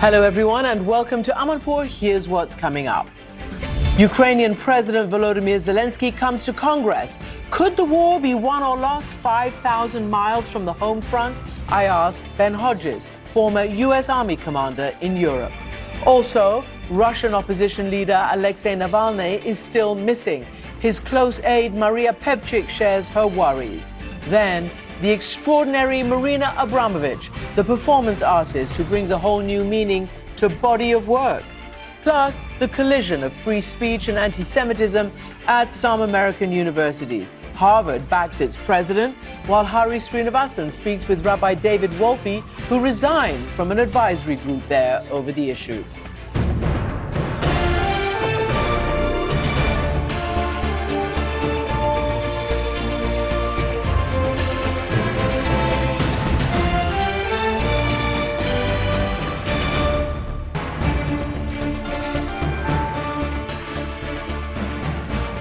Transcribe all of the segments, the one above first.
Hello, everyone, and welcome to Amanpour. Here's what's coming up. Ukrainian President Volodymyr Zelensky comes to Congress. Could the war be won or lost 5,000 miles from the home front? I asked Ben Hodges, former U.S. Army commander in Europe. Also, Russian opposition leader Alexei Navalny is still missing. His close aide Maria Pevchikh shares her worries. Then, the extraordinary Marina Abramovic, the performance artist who brings a whole new meaning to body of work. Plus, the collision of free speech and anti Semitism at some American universities. Harvard backs its president, while Hari Srinivasan speaks with Rabbi David Wolpe, who resigned from an advisory group there over the issue.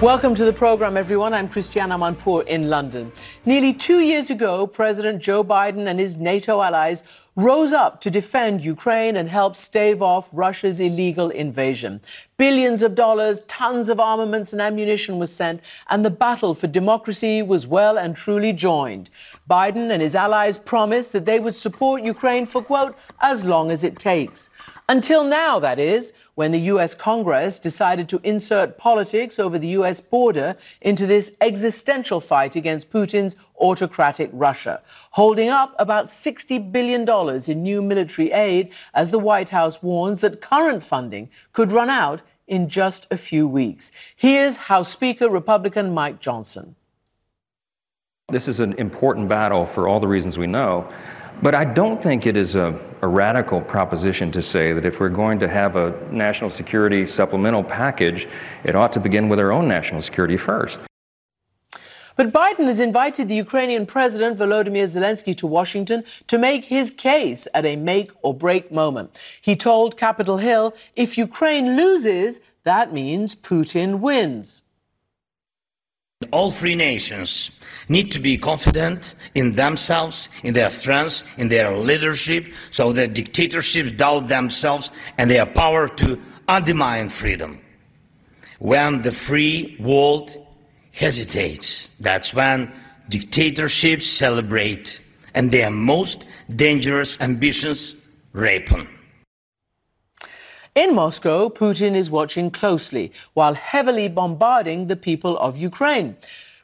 Welcome to the program, everyone. I'm Christiane Amanpour in London. Nearly two years ago, President Joe Biden and his NATO allies rose up to defend Ukraine and help stave off Russia's illegal invasion. Billions of dollars, tons of armaments and ammunition was sent, and the battle for democracy was well and truly joined. Biden and his allies promised that they would support Ukraine for, quote, as long as it takes. Until now, that is, when the US Congress decided to insert politics over the US border into this existential fight against Putin's autocratic Russia, holding up about $60 billion in new military aid as the White House warns that current funding could run out in just a few weeks. Here's House Speaker Republican Mike Johnson. This is an important battle for all the reasons we know. But I don't think it is a, a, radical proposition to say that if we're going to have a national security supplemental package, it ought to begin with our own national security first. But Biden has invited the Ukrainian President Volodymyr Zelensky to Washington to make his case at a make or break moment. He told Capitol Hill if Ukraine loses, that means Putin wins. All free nations need to be confident in themselves, in their strength, in their leadership, so that dictatorships doubt themselves and their power to undermine freedom. When the free world hesitates, that's when dictatorships celebrate and their most dangerous ambitions ripen. In Moscow, Putin is watching closely while heavily bombarding the people of Ukraine.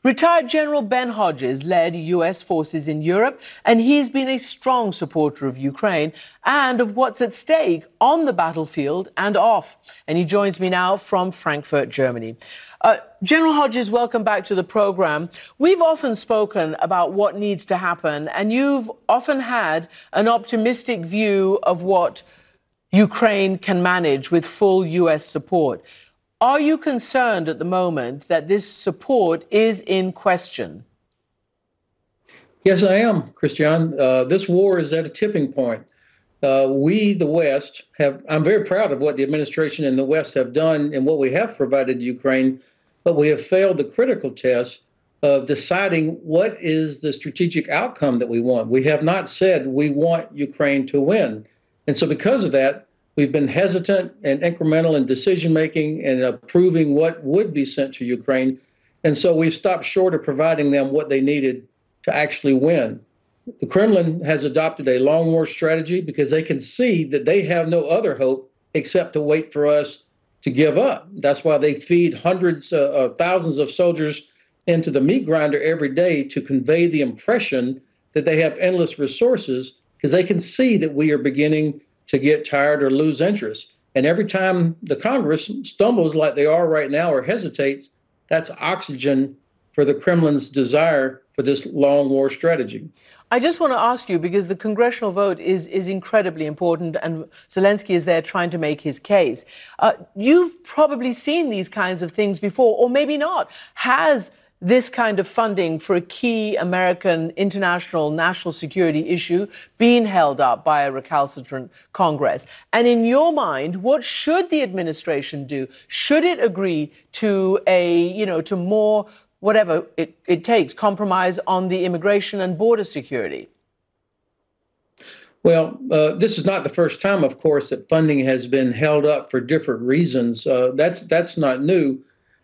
Retired General Ben Hodges led U.S. forces in Europe, and he's been a strong supporter of Ukraine and of what's at stake on the battlefield and off. And he joins me now from Frankfurt, Germany. Uh, General Hodges, welcome back to the program. We've often spoken about what needs to happen, and you've often had an optimistic view of what Ukraine can manage with full U.S. support. Are you concerned at the moment that this support is in question? Yes, I am, Christiane. Uh, this war is at a tipping point. Uh, we, the West, have, I'm very proud of what the administration and the West have done and what we have provided to Ukraine, but we have failed the critical test of deciding what is the strategic outcome that we want. We have not said we want Ukraine to win. And so, because of that, we've been hesitant and incremental in decision making and approving what would be sent to Ukraine. And so, we've stopped short of providing them what they needed to actually win. the Kremlin has adopted a long war strategy because they can see that they have no other hope except to wait for us to give up. That's why they feed hundreds uh, of thousands of soldiers into the meat grinder every day to convey the impression that they have endless resources because they can see that we are beginning to get tired or lose interest. And every time the Congress stumbles like they are right now or hesitates, that's oxygen for the Kremlin's desire for this long war strategy. I just want to ask you because the congressional vote is is incredibly important, and Zelensky is there trying to make his case. Uh, you've probably seen these kinds of things before, or maybe not. Has this kind of funding for a key American international national security issue being held up by a recalcitrant Congress? And in your mind, what should the administration do? Should it agree to a, you know, to more whatever it, it takes, compromise on the immigration and border security? Well, uh, this is not the first time, of course, that funding has been held up for different reasons. Uh, that's that's not new.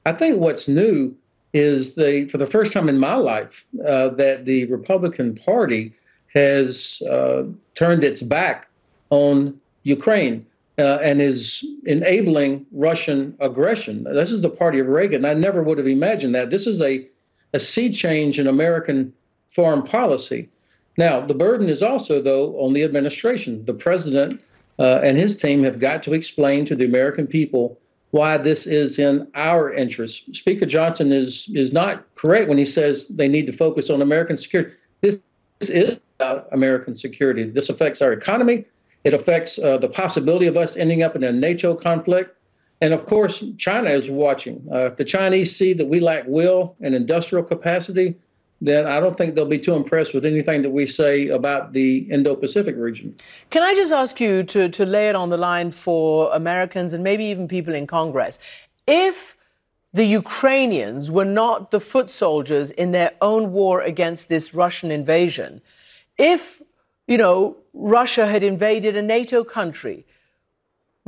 I think what's new is the for the first time in my life uh, that the Republican Party has uh, turned its back on Ukraine uh, and is enabling Russian aggression. This is the party of Reagan. I never would have imagined that. This is a, a sea change in American foreign policy. Now, the burden is also, though, on the administration. The president uh, and his team have got to explain to the American people why this is in our interest. Speaker Johnson is is not correct when he says they need to focus on American security. This, this is about American security. This affects our economy. It affects uh, the possibility of us ending up in a NATO conflict. And of course, China is watching. Uh, if the Chinese see that we lack will and industrial capacity, then I don't think they'll be too impressed with anything that we say about the Indo Pacific region. Can I just ask you to, to lay it on the line for Americans and maybe even people in Congress? If the Ukrainians were not the foot soldiers in their own war against this Russian invasion, if, you know, Russia had invaded a NATO country,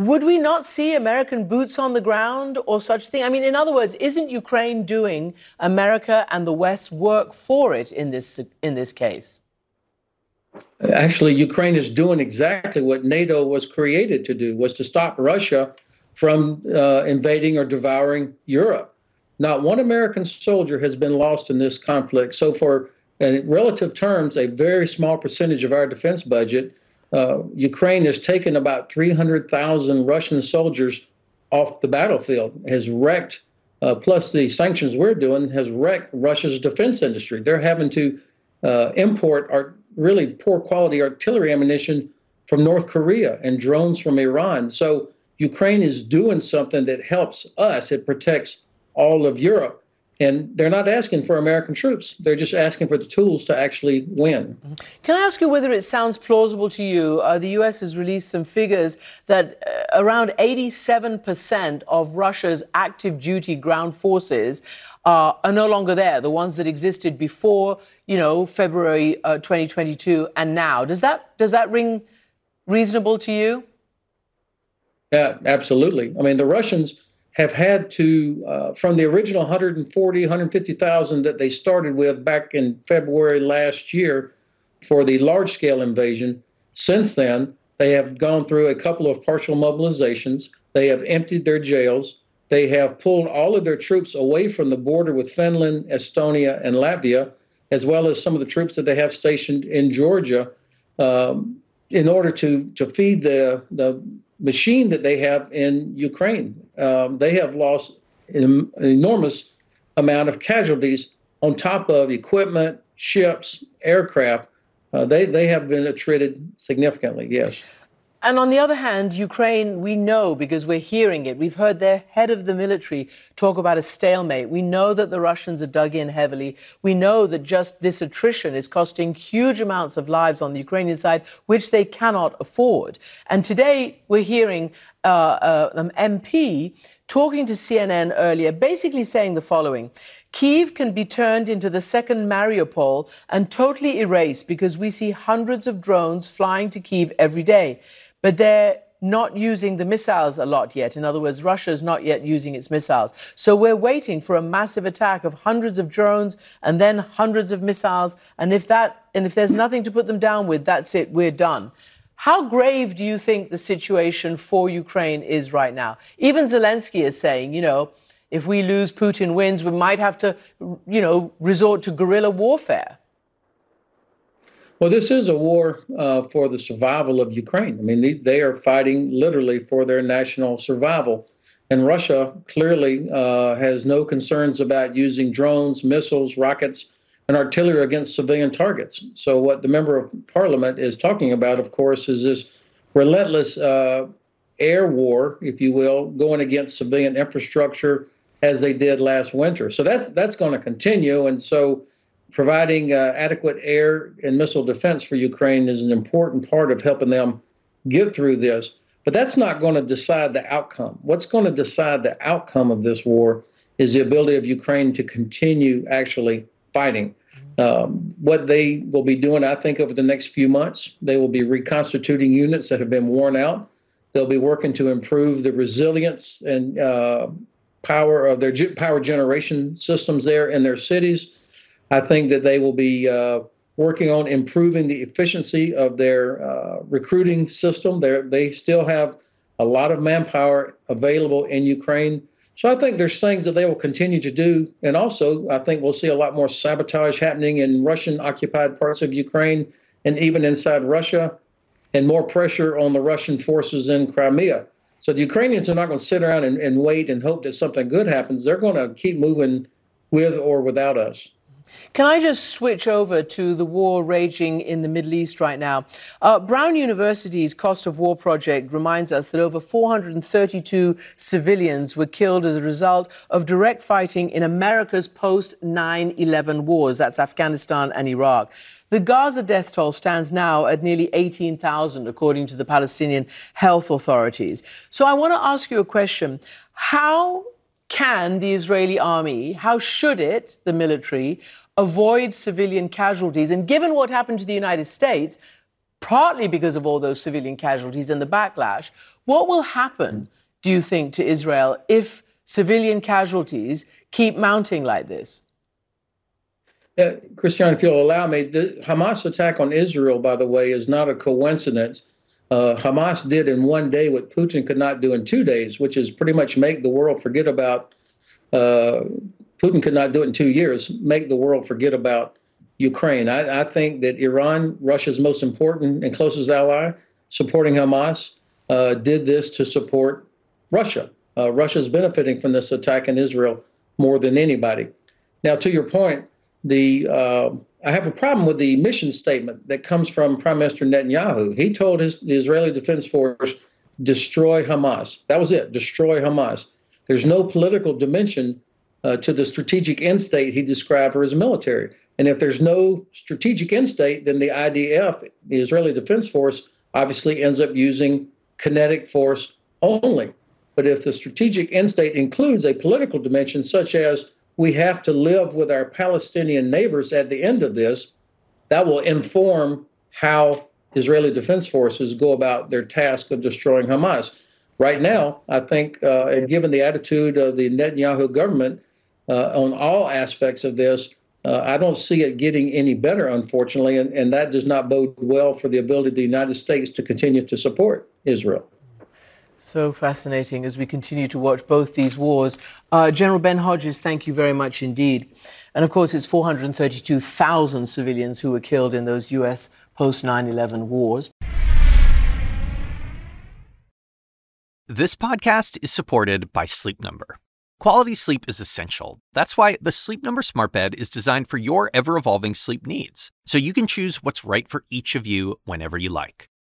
would we not see American boots on the ground or such thing? I mean, in other words, isn't Ukraine doing America and the West work for it in this in this case? Actually, Ukraine is doing exactly what NATO was created to do: was to stop Russia from uh, invading or devouring Europe. Not one American soldier has been lost in this conflict. So, for in relative terms, a very small percentage of our defense budget uh, Ukraine has taken about 300,000 Russian soldiers off the battlefield, has wrecked, uh, plus the sanctions we're doing, has wrecked Russia's defense industry. They're having to uh, import our really poor quality artillery ammunition from North Korea and drones from Iran. So Ukraine is doing something that helps us. It protects all of Europe. And they're not asking for American troops. They're just asking for the tools to actually win. Can I ask you whether it sounds plausible to you? Uh, the U.S. has released some figures that uh, around 87% of Russia's active duty ground forces uh, are no longer there, the ones that existed before, you know, February uh, 2022 and now. Does that, does that ring reasonable to you? Yeah, absolutely. I mean, the Russians have had to, uh, from the original 140, 150,000 that they started with back in February last year for the large scale invasion, since then, they have gone through a couple of partial mobilizations. They have emptied their jails. They have pulled all of their troops away from the border with Finland, Estonia, and Latvia, as well as some of the troops that they have stationed in Georgia, um, in order to to feed the the machine that they have in Ukraine. Um, they have lost an, an enormous amount of casualties on top of equipment, ships, aircraft. Uh, they, they have been attrited significantly, yes. And on the other hand, Ukraine, we know because we're hearing it. We've heard their head of the military talk about a stalemate. We know that the Russians are dug in heavily. We know that just this attrition is costing huge amounts of lives on the Ukrainian side, which they cannot afford. And today we're hearing uh, uh, an MP talking to CNN earlier, basically saying the following. Kiev can be turned into the second Mariupol and totally erased because we see hundreds of drones flying to Kiev every day. But they're not using the missiles a lot yet. In other words, Russia is not yet using its missiles. So we're waiting for a massive attack of hundreds of drones and then hundreds of missiles. And if that and if there's nothing to put them down with, that's it, we're done. How grave do you think the situation for Ukraine is right now? Even Zelensky is saying, you know, if we lose, Putin wins, we might have to, you know, resort to guerrilla warfare. Well, this is a war uh, for the survival of Ukraine. I mean, they, they, are fighting literally for their national survival. And Russia clearly uh, has no concerns about using drones, missiles, rockets, and artillery against civilian targets. So, what the member of parliament is talking about, of course, is this relentless uh, air war, if you will, going against civilian infrastructure as they did last winter. So, that's, that's going to continue. And so, providing uh, adequate air and missile defense for Ukraine is an important part of helping them get through this. But that's not going to decide the outcome. What's going to decide the outcome of this war is the ability of Ukraine to continue actually fighting. Um, what they will be doing, I think, over the next few months, they will be reconstituting units that have been worn out. They'll be working to improve the resilience and uh, power of their power generation systems there in their cities. I think that they will be uh, working on improving the efficiency of their uh, recruiting system. they they still have a lot of manpower available in Ukraine. So I think there's things that they will continue to do. And also, I think we'll see a lot more sabotage happening in Russian occupied parts of Ukraine and even inside Russia, and more pressure on the Russian forces in Crimea. So the Ukrainians are not going to sit around and, and wait and hope that something good happens. They're going to keep moving with or without us. Can I just switch over to the war raging in the Middle East right now? Uh, Brown University's Cost of War project reminds us that over 432 civilians were killed as a result of direct fighting in America's post 9 11 wars. That's Afghanistan and Iraq. The Gaza death toll stands now at nearly 18,000, according to the Palestinian health authorities. So I want to ask you a question. How can the Israeli army, how should it, the military, avoid civilian casualties? And given what happened to the United States, partly because of all those civilian casualties and the backlash, what will happen, do you think, to Israel if civilian casualties keep mounting like this? Uh, Christiane, if you'll allow me, the Hamas attack on Israel, by the way, is not a coincidence. Uh, Hamas did in one day what Putin could not do in two days, which is pretty much make the world forget about. Uh, Putin could not do it in two years. Make the world forget about Ukraine. I, I think that Iran, Russia's most important and closest ally, supporting Hamas, uh, did this to support Russia. Uh, Russia's benefiting from this attack in Israel more than anybody. Now, to your point, the uh, I have a problem with the mission statement that comes from Prime Minister Netanyahu. He told his the Israeli Defense Force destroy Hamas. That was it, destroy Hamas. There's no political dimension uh, to the strategic end state he described for his military. And if there's no strategic end state, then the IDF, the Israeli Defense Force, obviously ends up using kinetic force only. But if the strategic end state includes a political dimension, such as we have to live with our Palestinian neighbors at the end of this. That will inform how Israeli Defense Forces go about their task of destroying Hamas. Right now, I think, uh, and given the attitude of the Netanyahu government uh, on all aspects of this, uh, I don't see it getting any better, unfortunately, and, and that does not bode well for the ability of the United States to continue to support Israel. So fascinating as we continue to watch both these wars. Uh, General Ben Hodges, thank you very much indeed. And of course, it's 432,000 civilians who were killed in those U.S. post 9 11 wars. This podcast is supported by Sleep Number. Quality sleep is essential. That's why the Sleep Number Smart Bed is designed for your ever evolving sleep needs, so you can choose what's right for each of you whenever you like.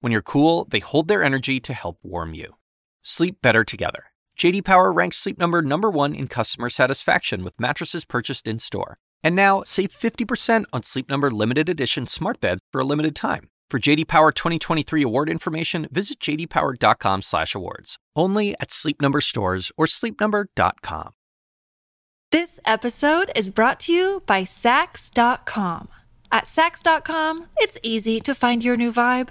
When you're cool, they hold their energy to help warm you. Sleep better together. JD Power ranks Sleep Number number 1 in customer satisfaction with mattresses purchased in-store. And now, save 50% on Sleep Number limited edition smart beds for a limited time. For JD Power 2023 award information, visit jdpower.com/awards. Only at Sleep Number stores or sleepnumber.com. This episode is brought to you by Saks.com. At Saks.com, it's easy to find your new vibe.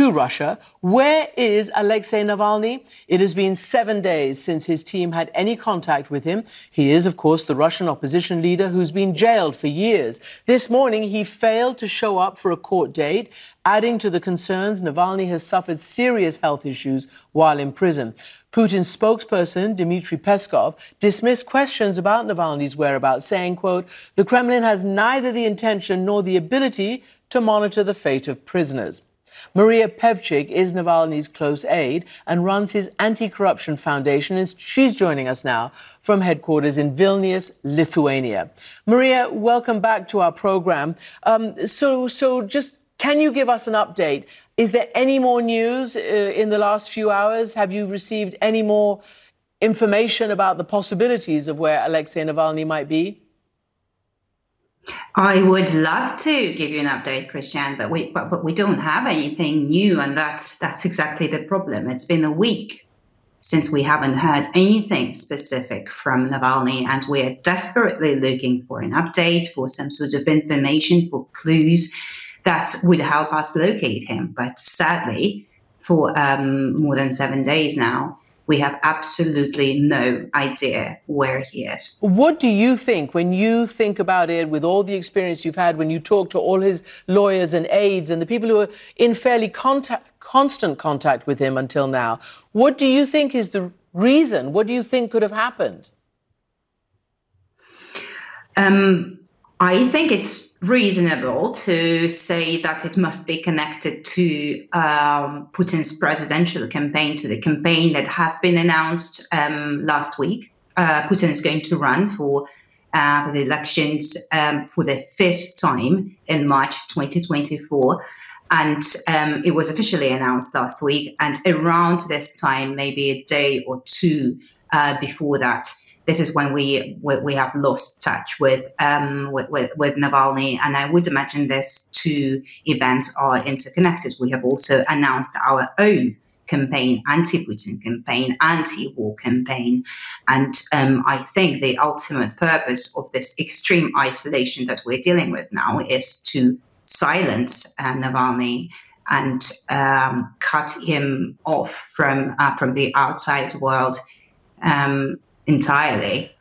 to Russia. Where is Alexei Navalny? It has been seven days since his team had any contact with him. He is, of course, the Russian opposition leader who's been jailed for years. This morning, he failed to show up for a court date, adding to the concerns Navalny has suffered serious health issues while in prison. Putin's spokesperson, Dmitry Peskov, dismissed questions about Navalny's whereabouts, saying, quote, the Kremlin has neither the intention nor the ability to monitor the fate of prisoners. Maria Pevchikh is Navalny's close aide and runs his anti-corruption foundation. And she's joining us now from headquarters in Vilnius, Lithuania. Maria, welcome back to our program. Um, so, so just can you give us an update? Is there any more news uh, in the last few hours? Have you received any more information about the possibilities of where Alexei Navalny might be? I would love to give you an update, Christiane, but we but, but we don't have anything new, and that's that's exactly the problem. It's been a week since we haven't heard anything specific from Navalny, and we're desperately looking for an update, for some sort of information, for clues that would help us locate him. But sadly, for um, more than seven days now, we have absolutely no idea where he is. What do you think when you think about it with all the experience you've had, when you talk to all his lawyers and aides and the people who are in fairly contact, constant contact with him until now? What do you think is the reason? What do you think could have happened? Um, I think it's reasonable to say that it must be connected to um, Putin's presidential campaign, to the campaign that has been announced um, last week. Uh, Putin is going to run for, uh, for the elections um, for the fifth time in March 2024. And um, it was officially announced last week. And around this time, maybe a day or two uh, before that, this is when we we, we have lost touch with, um, with, with, with Navalny, and I would imagine these two events are interconnected. We have also announced our own campaign, anti-Putin campaign, anti-war campaign, and um, I think the ultimate purpose of this extreme isolation that we're dealing with now is to silence uh, Navalny and um, cut him off from uh, from the outside world. Um, entirely.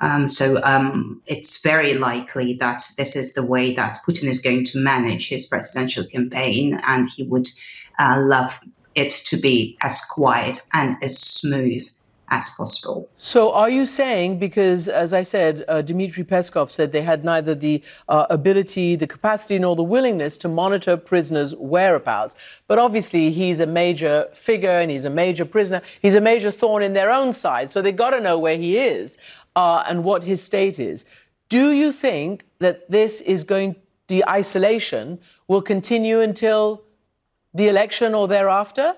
Um, so um, it's very likely that this is the way that Putin is going to manage his presidential campaign, and he would uh, love it to be as quiet and as smooth as possible. So, are you saying, because as I said, uh, Dmitry Peskov said they had neither the uh, ability, the capacity, nor the willingness to monitor prisoners' whereabouts? But obviously, he's a major figure and he's a major prisoner. He's a major thorn in their own side. So, they've got to know where he is uh, and what his state is. Do you think that this is going, the isolation will continue until the election or thereafter?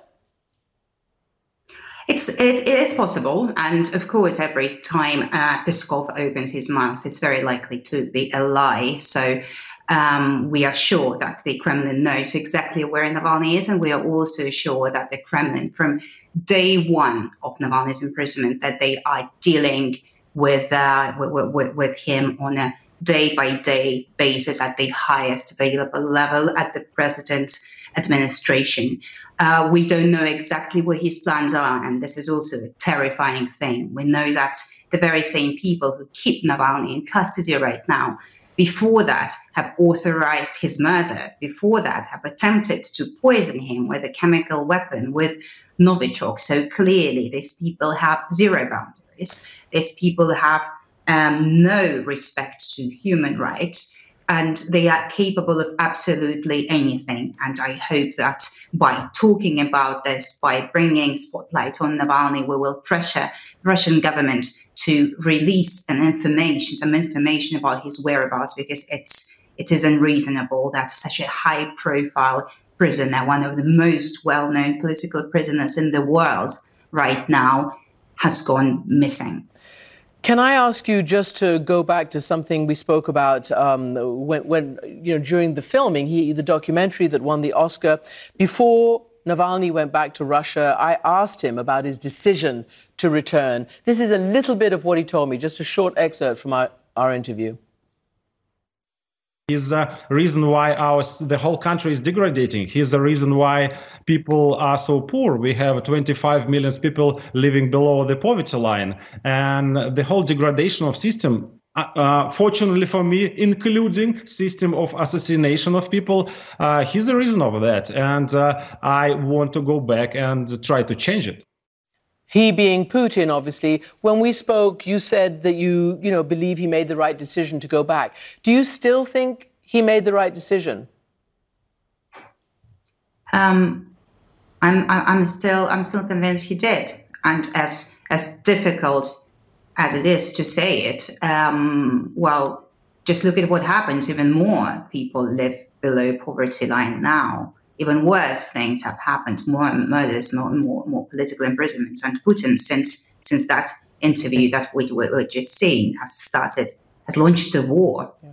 It's it, it is possible, and of course, every time uh, Peskov opens his mouth, it's very likely to be a lie. So. Um, we are sure that the Kremlin knows exactly where Navalny is, and we are also sure that the Kremlin, from day one of Navalny's imprisonment, that they are dealing with uh, with, with, with him on a day by day basis at the highest available level at the president's administration. Uh, we don't know exactly what his plans are, and this is also a terrifying thing. We know that the very same people who keep Navalny in custody right now, before that, have authorized his murder, before that, have attempted to poison him with a chemical weapon, with Novichok. So clearly, these people have zero boundaries. These people have um, no respect to human rights. and they are capable of absolutely anything. And I hope that by talking about this, by bringing spotlight on Navalny, we will pressure Russian government to release an information, some information about his whereabouts, because it's it is unreasonable that such a high profile prisoner, one of the most well known political prisoners in the world right now, has gone missing. Can I ask you just to go back to something we spoke about um, when, when, you know, during the filming, he, the documentary that won the Oscar, before Navalny went back to Russia, I asked him about his decision to return. This is a little bit of what he told me, just a short excerpt from our, our interview is the reason why our the whole country is degrading. He's the reason why people are so poor. We have 25 million people living below the poverty line, and the whole degradation of system. Uh, uh fortunately for me, including system of assassination of people, uh, he's the reason of that, and uh, I want to go back and try to change it. He being Putin, obviously. When we spoke, you said that you, you know, believe he made the right decision to go back. Do you still think he made the right decision? Um, I'm, I'm still, I'm still convinced he did. And as as difficult as it is to say it, um, well, just look at what happens. Even more people live below poverty line now even worse things have happened, more murders, more, more, more political imprisonments. And Putin, since since that interview that we were just seeing, has started, has launched a war, yeah.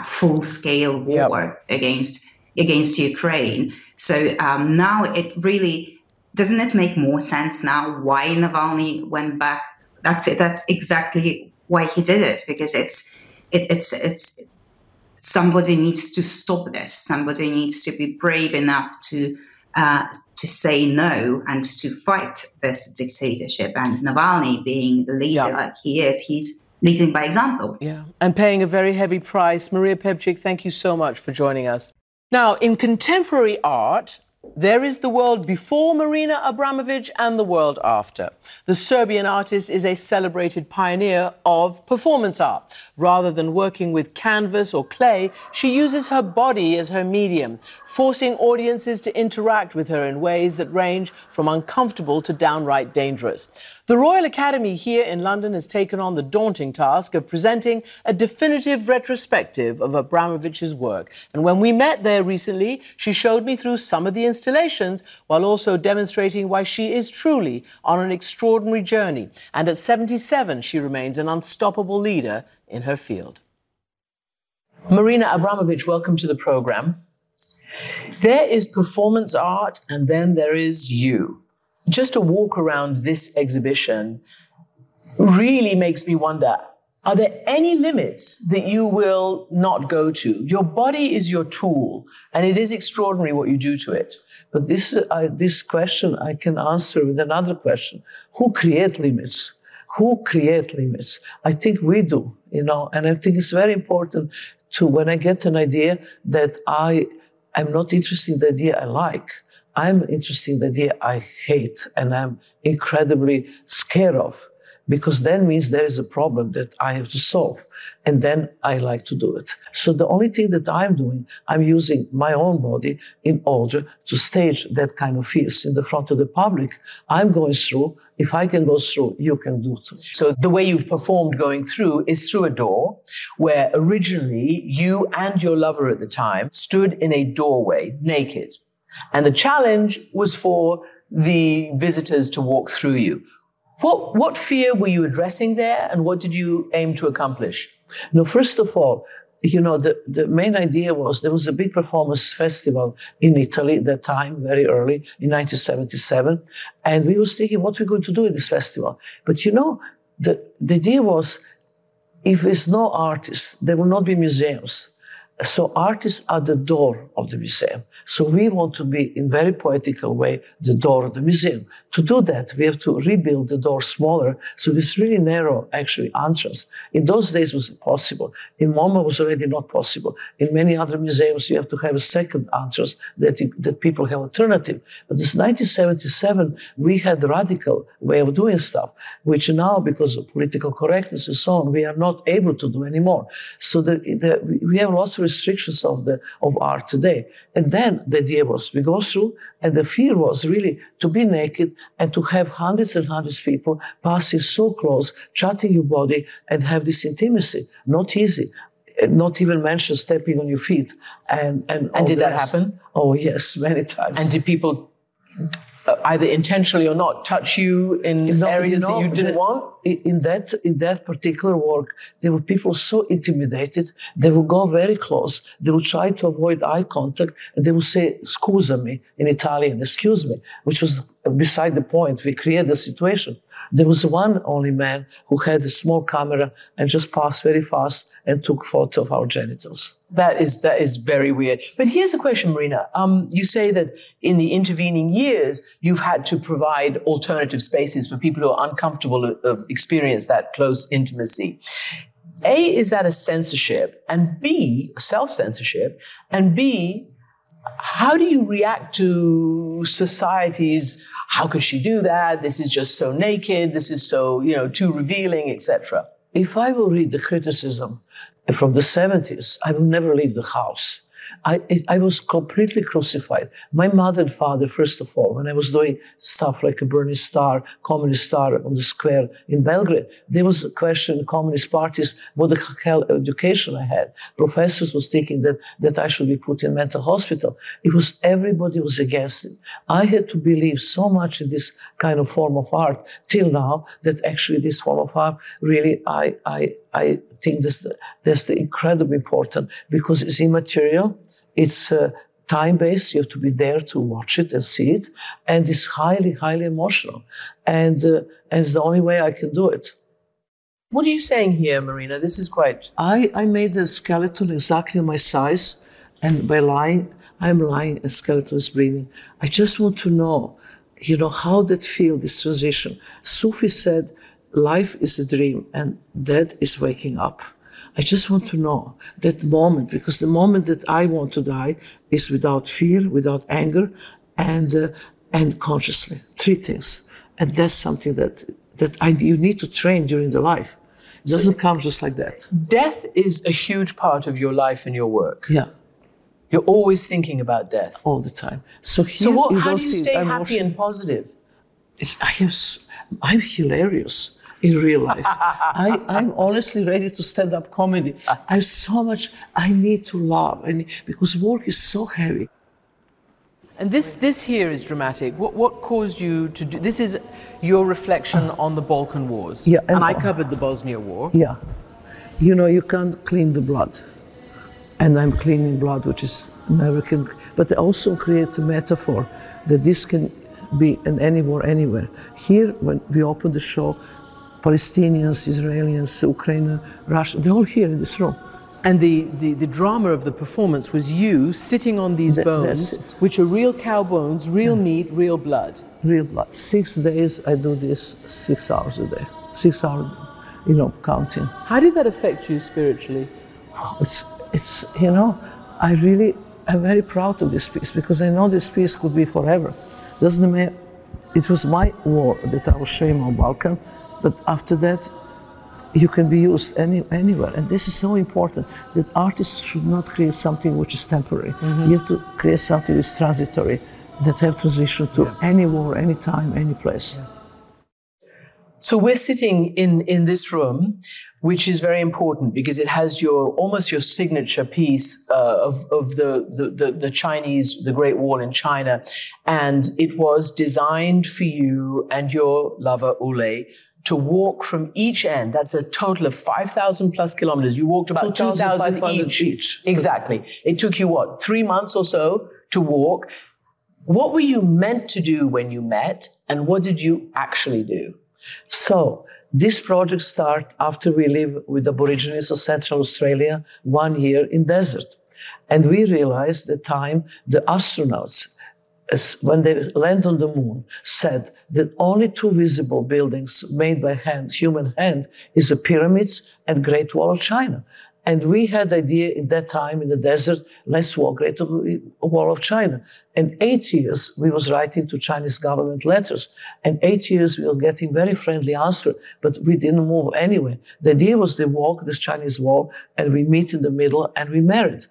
a full scale war yep. against against Ukraine. So um, now it really doesn't it make more sense now why Navalny went back? That's it. That's exactly why he did it because it's it, it's it's somebody needs to stop this. Somebody needs to be brave enough to uh, to say no and to fight this dictatorship. And Navalny, being the leader yeah. like he is, he's leading by example. Yeah, and paying a very heavy price. Maria Pevchikh, thank you so much for joining us. Now, in contemporary art, there is the world before Marina Abramovic and the world after. The Serbian artist is a celebrated pioneer of performance art. Rather than working with canvas or clay, she uses her body as her medium, forcing audiences to interact with her in ways that range from uncomfortable to downright dangerous. The Royal Academy here in London has taken on the daunting task of presenting a definitive retrospective of Abramovic's work. And when we met there recently, she showed me through some of the installations while also demonstrating why she is truly on an extraordinary journey. And at 77, she remains an unstoppable leader in her field. Marina Abramovic, welcome to the program. There is performance art, and then there is you just a walk around this exhibition really makes me wonder are there any limits that you will not go to? Your body is your tool, and it is extraordinary what you do to it. But this, uh, this question I can answer with another question Who create limits? Who create limits? I think we do, you know, and I think it's very important to, when I get an idea that I am not interested in the idea I like, I'm interested in the idea I hate and I'm incredibly scared of because then means there is a problem that I have to solve. And then I like to do it. So the only thing that I'm doing, I'm using my own body in order to stage that kind of fears in the front of the public. I'm going through. If I can go through, you can do too. So the way you've performed going through is through a door where originally you and your lover at the time stood in a doorway naked and the challenge was for the visitors to walk through you. What, what fear were you addressing there, and what did you aim to accomplish? No, first of all, you know, the, the main idea was there was a big performance festival in Italy at that time, very early in 1977. And we was thinking what we're going to do at this festival. But you know, the, the idea was if there's no artists, there will not be museums. So artists are the door of the museum. So we want to be, in very poetical way, the door of the museum. To do that, we have to rebuild the door smaller. So this really narrow, actually, entrance. In those days was impossible. In MoMA was already not possible. In many other museums, you have to have a second entrance that, you, that people have alternative. But this 1977, we had radical way of doing stuff, which now, because of political correctness and so on, we are not able to do anymore. So the, the, we have lots of restrictions of the of art today. And then the idea was we go through, and the fear was really to be naked and to have hundreds and hundreds of people passing so close, chatting your body, and have this intimacy. Not easy. Not even mention stepping on your feet. And and, and did that rest. happen? Oh yes, many times. And did people uh, either intentionally or not touch you in You know- areas you know, that you didn't the- want? in in that in that particular work, there were people so intimidated. They would go very close. They would try to avoid eye contact, and they would say "scusa me" in Italian, "excuse me," which was beside the point. We created the situation. There was one only man who had a small camera and just passed very fast and took photo of our genitals. That is that is very weird. But here's a question, Marina. Um, you say that in the intervening years, you've had to provide alternative spaces for people who are uncomfortable of, of experience that close intimacy. A, is that a censorship? And B, self censorship? And B, how do you react to society's how could she do that? This is just so naked, this is so, you know, too revealing, etc. If I will read the criticism from the 70s, I will never leave the house. I, I was completely crucified. My mother and father, first of all, when I was doing stuff like a Bernie Star, Communist Star on the square in Belgrade, there was a question in communist parties what the hell education I had. Professors was thinking that, that I should be put in mental hospital. It was everybody was against it. I had to believe so much in this kind of form of art till now that actually this form of art really I I I think this, that's the incredibly important because it's immaterial, it's uh, time based. You have to be there to watch it and see it, and it's highly highly emotional, and uh, and it's the only way I can do it. What are you saying here, Marina? This is quite I, I made the skeleton exactly my size, and by lying, I'm lying, a skeleton is breathing. I just want to know, you know, how that feel, this transition. Sufi said, life is a dream and death is waking up. I just want to know that moment, because the moment that I want to die is without fear, without anger, and, uh, and consciously. Three things. And that's something that, that I, you need to train during the life. It doesn't come just like that. death is a huge part of your life and your work. Yeah. You're always thinking about death. all the time. So So what, how don't you stay happy and positive? I am, I'm hilarious in real life. I, I'm honestly ready to stand up comedy. I have so much I need to laugh, and because work is so heavy. And this, this here is dramatic. What, what caused you to do this? Is your reflection on the Balkan Wars? Yeah, and and- I covered the Bosnia War. Yeah, you know you can't clean the blood, and I'm cleaning blood, which is American. But I also create a metaphor that this can be in any war anywhere. Here, when we open the show, Palestinians, Israelis, Ukraine, Russia, they're all here in this room. And the, the, the drama of the performance was you sitting on these bones, which are real cow bones, real meat, real blood. real blood. Six days I do this six hours a day. Six hours, you know, counting. How did that affect you spiritually? Oh, it's it's you know, I really I'm very proud of this piece because I know this piece could be forever. Doesn't matter. It was my war that I was showing on Balkan, but after that, you can be used any, anywhere. And this is so important that artists should not create something which is temporary. You have to create something which is transitory, that have transition to any war, any time, any place. So we're sitting in, in this room, which is very important because it has your almost your signature piece uh, of, of the, the, the, the Chinese, the Great Wall in China. And it was designed for you and your lover, Ulay, to walk from each end. That's a total of 5,000 plus kilometers. You walked about 2,000 2,500 each. each. Exactly. It took you what, three months or so to walk? What were you meant to do when you met, and what did you actually do? So this project started after we lived with Aborigines of Central Australia one year in desert. And we realized the time the astronauts, as when they land on the moon, said that only two visible buildings made by hand, human hand, is the pyramids and Great Wall of China. And we had idea in that time in the desert, let's walk Great Wall of China. And eight years we was writing to Chinese government letters. And eight years we were getting very friendly answer, but we didn't move anywhere. The idea was to walk this Chinese wall and we meet in the middle and we married.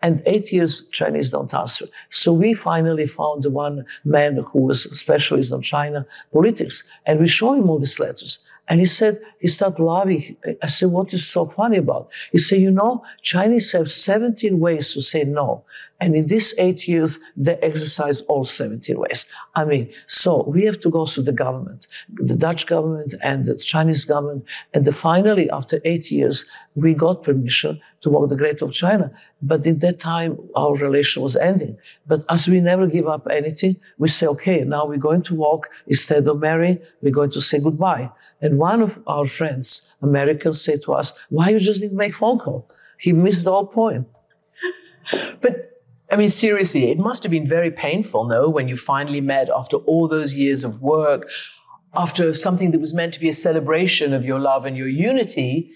And eight years, Chinese don't answer. So we finally found the one man who was a specialist on China politics, and we show him all these letters. And he said, he started laughing. I said, what is so funny about? He said, you know, Chinese have 17 ways to say no. And in these eight years, they exercise all 17 ways. I mean, so we have to go through the government, the Dutch government and the Chinese government. And the, finally, after eight years, we got permission to walk the Great of China. But in that time, our relation was ending. But as we never give up anything, we say, okay, now we're going to walk instead of marry, we're going to say goodbye. And one of our friends, Americans, said to us, why you just didn't make phone call? He missed the whole point. but I mean, seriously, it must have been very painful, no, when you finally met after all those years of work, after something that was meant to be a celebration of your love and your unity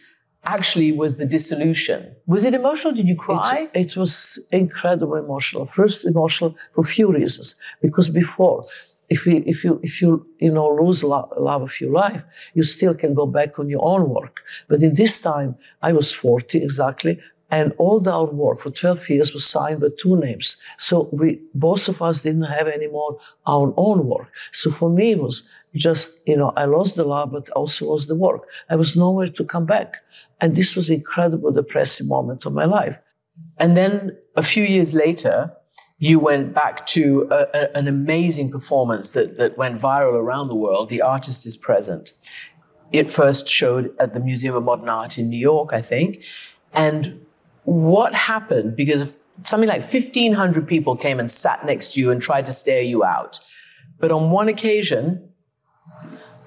actually was the dissolution. Was it emotional? Did you cry? It, it was incredibly emotional. First, emotional for a few reasons. Because before, if you if you if you you know lose love, love of your life, you still can go back on your own work. But in this time, I was 40 exactly. And all our work for 12 years was signed with two names. So we, both of us didn't have anymore our own work. So for me, it was just, you know, I lost the love, but also lost the work. I was nowhere to come back. And this was an incredible depressing moment of my life. And then a few years later, you went back to a, a, an amazing performance that, that went viral around the world, The Artist is Present. It first showed at the Museum of Modern Art in New York, I think. And what happened because something like 1,500 people came and sat next to you and tried to stare you out. But on one occasion,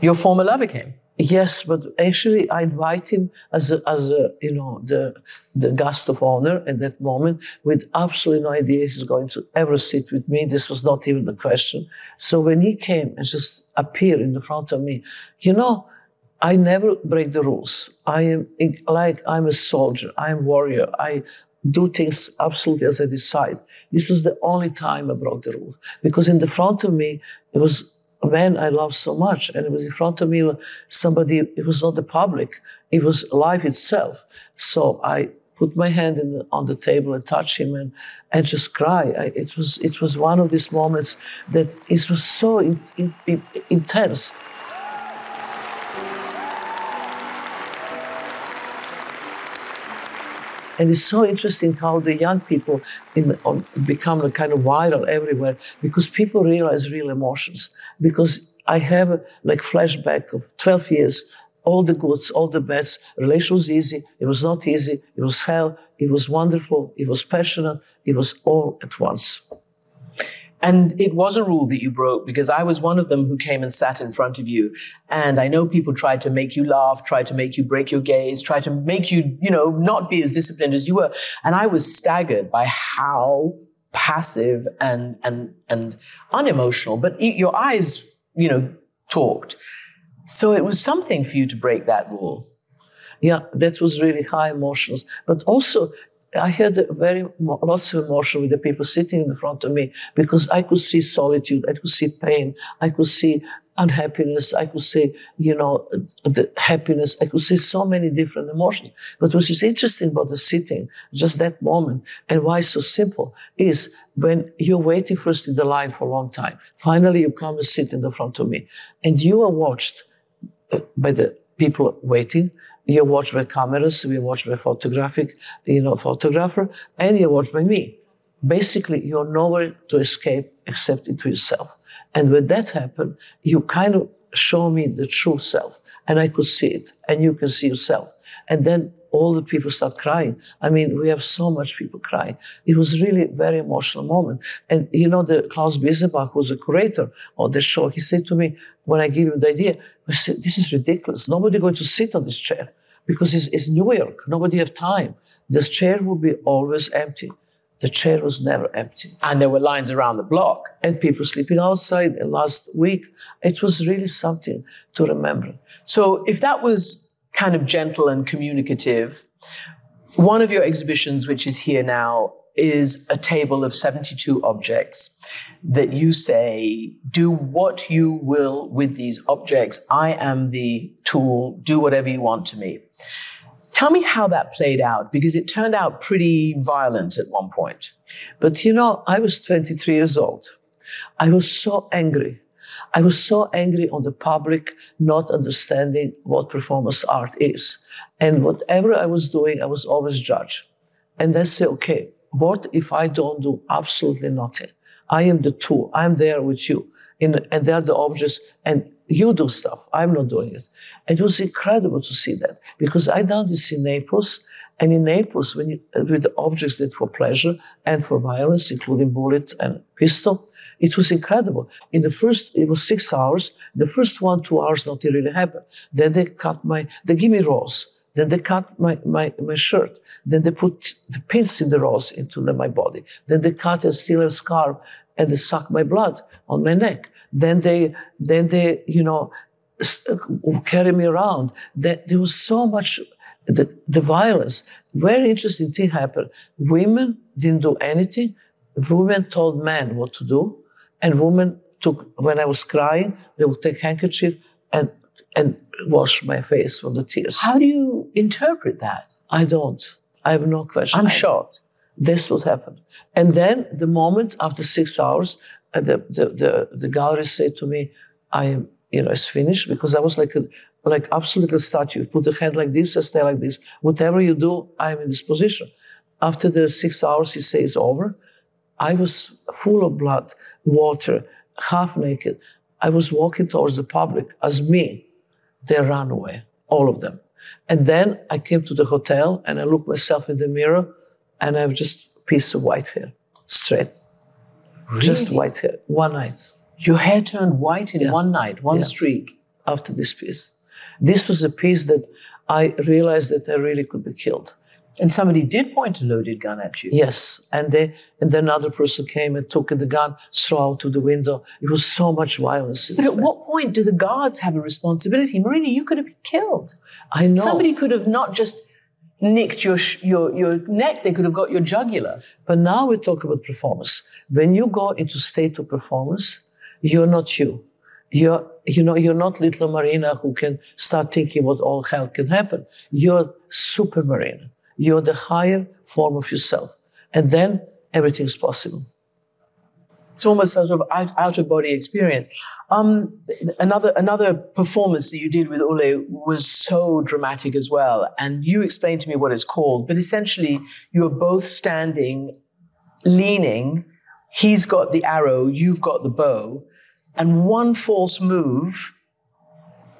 your former lover came. Yes, but actually, I invite him as a, as a, you know the the guest of honor at that moment, with absolutely no idea he's going to ever sit with me. This was not even the question. So when he came and just appeared in the front of me, you know, I never break the rules. I am like I'm a soldier. I am warrior. I do things absolutely as I decide. This was the only time I broke the rule because in the front of me it was a man I loved so much, and it was in front of me somebody. It was not the public. It was life itself. So I put my hand the, on the table and touch him and, and just cry. I, it was it was one of these moments that it was so in, in, intense. And it's so interesting how the young people in, on, become a kind of viral everywhere because people realize real emotions. Because I have a, like flashback of 12 years, all the goods, all the bads. Relation was easy. It was not easy. It was hell. It was wonderful. It was passionate. It was all at once. And it was a rule that you broke because I was one of them who came and sat in front of you. And I know people tried to make you laugh, tried to make you break your gaze, tried to make you, you know, not be as disciplined as you were. And I was staggered by how passive and and and unemotional, but your eyes, you know, talked. So it was something for you to break that rule. Yeah, that was really high emotions. But also, I had very lots of emotion with the people sitting in front of me because I could see solitude, I could see pain, I could see unhappiness, I could see, you know, the happiness, I could see so many different emotions. But what is interesting about the sitting, just that moment, and why it's so simple, is when you're waiting first in the line for a long time, finally you come and sit in the front of me, and you are watched uh, by the people waiting, you're watched by cameras, we're watched by photographic, you know, photographer, and you're watched by me. Basically, you're nowhere to escape except into yourself. And when that happened, you kind of show me the true self. And I could see it, and you can see yourself. And then all the people start crying. I mean, we have so much people crying. It was really a very emotional moment. And you know, the Klaus Biesenbach, who's the curator of the show, he said to me, when I gave him the idea, I said, this is ridiculous. Nobody going to sit on this chair because it's, it's New York. Nobody have time. This chair will be always empty. The chair was never empty. And there were lines around the block. And people sleeping outside. And last week, it was really something to remember. So if that was kind of gentle and communicative, one of your exhibitions, which is here now, is a table of 72 objects that you say, do what you will with these objects. I am the tool, do whatever you want to me. Tell me how that played out because it turned out pretty violent at one point. But you know, I was 23 years old. I was so angry. I was so angry on the public not understanding what performance art is. And whatever I was doing, I was always judged. And then say, okay, what if I don't do absolutely nothing? I am the tool. I'm there with you. In, and they're the objects, and you do stuff. I'm not doing it. It was incredible to see that because I done this in Naples. And in Naples, when you, with the objects that for pleasure and for violence, including bullet and pistol, it was incredible. In the first, it was six hours. The first one, two hours, nothing really happened. Then they cut my, they give me rose. Then they cut my, my, my shirt. Then they put the pins in the rose into the, my body. Then they cut and steal a scarf and they suck my blood on my neck. Then they, then they, you know, uh, carry me around. That there was so much, the, the violence. Very interesting thing happened. Women didn't do anything. Women told men what to do, and women took. When I was crying, they would take handkerchief and and wash my face from the tears. How do you interpret that? I don't. I have no question. I'm shocked. This would happen. And then the moment after six hours, uh, the, the, the, the gallery said to me, I am, you know, it's finished because I was like a, like absolutely a statue. Put the hand like this, I stay like this. Whatever you do, I'm in this position. After the six hours, he says it's over. I was full of blood, water, half naked. I was walking towards the public as me they ran away, all of them. And then I came to the hotel and I looked myself in the mirror and I have just a piece of white hair, straight. Really? Just white hair, one night. Your hair turned white in yeah. one night, one yeah. streak. After this piece. This was a piece that I realized that I really could be killed. And somebody did point a loaded gun at you. Yes, and they and then another person came and took the gun, threw out to the window. It was so much violence. But at what point do the guards have a responsibility, Marina? You could have been killed. I know. Somebody could have not just nicked your your your neck; they could have got your jugular. But now we talk about performance. When you go into state of performance, you're not you. You're you know you're not little Marina who can start thinking what all hell can happen. You're super Marina you're the higher form of yourself. And then everything's possible. It's almost sort of out, out of body experience. Um, another another performance that you did with Ulay was so dramatic as well, and you explained to me what it's called. But essentially, you're both standing, leaning. He's got the arrow, you've got the bow, and one false move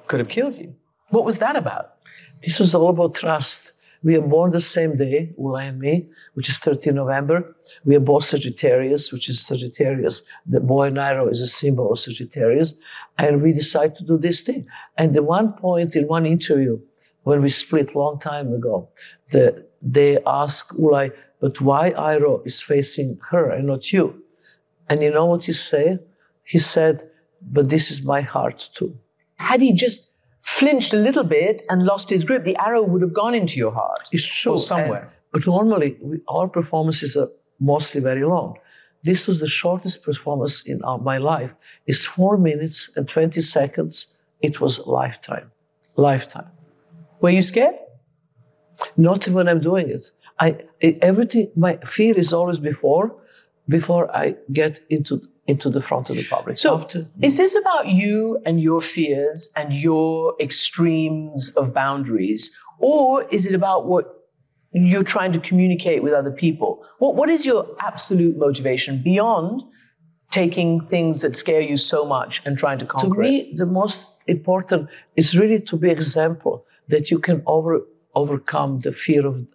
could have killed you. What was that about? This was all about trust. We are born the same day, Ulay and me, which is 13 November. We are both Sagittarius, which is Sagittarius. The boy and is a symbol of Sagittarius. And we decide to do this thing. And the one point in one interview, when we split long time ago, the, they ask Ulay, but why Iro is facing her and not you? And you know what he said? He said, but this is my heart too. Had he just flinched a little bit and lost his grip, the arrow would have gone into your heart. It's true. somewhere. And, but normally, we, our performances are mostly very long. This was the shortest performance in our, my life. It's four minutes and 20 seconds. It was lifetime. Lifetime. Were you scared? Not when I'm doing it. I everything. My fear is always before, before I get into into the front of the public. So, After, is this about you and your fears and your extremes of boundaries, or is it about what you're trying to communicate with other people? What, what is your absolute motivation beyond taking things that scare you so much and trying to conquer To me, it? the most important is really to be example that you can over, overcome the fear of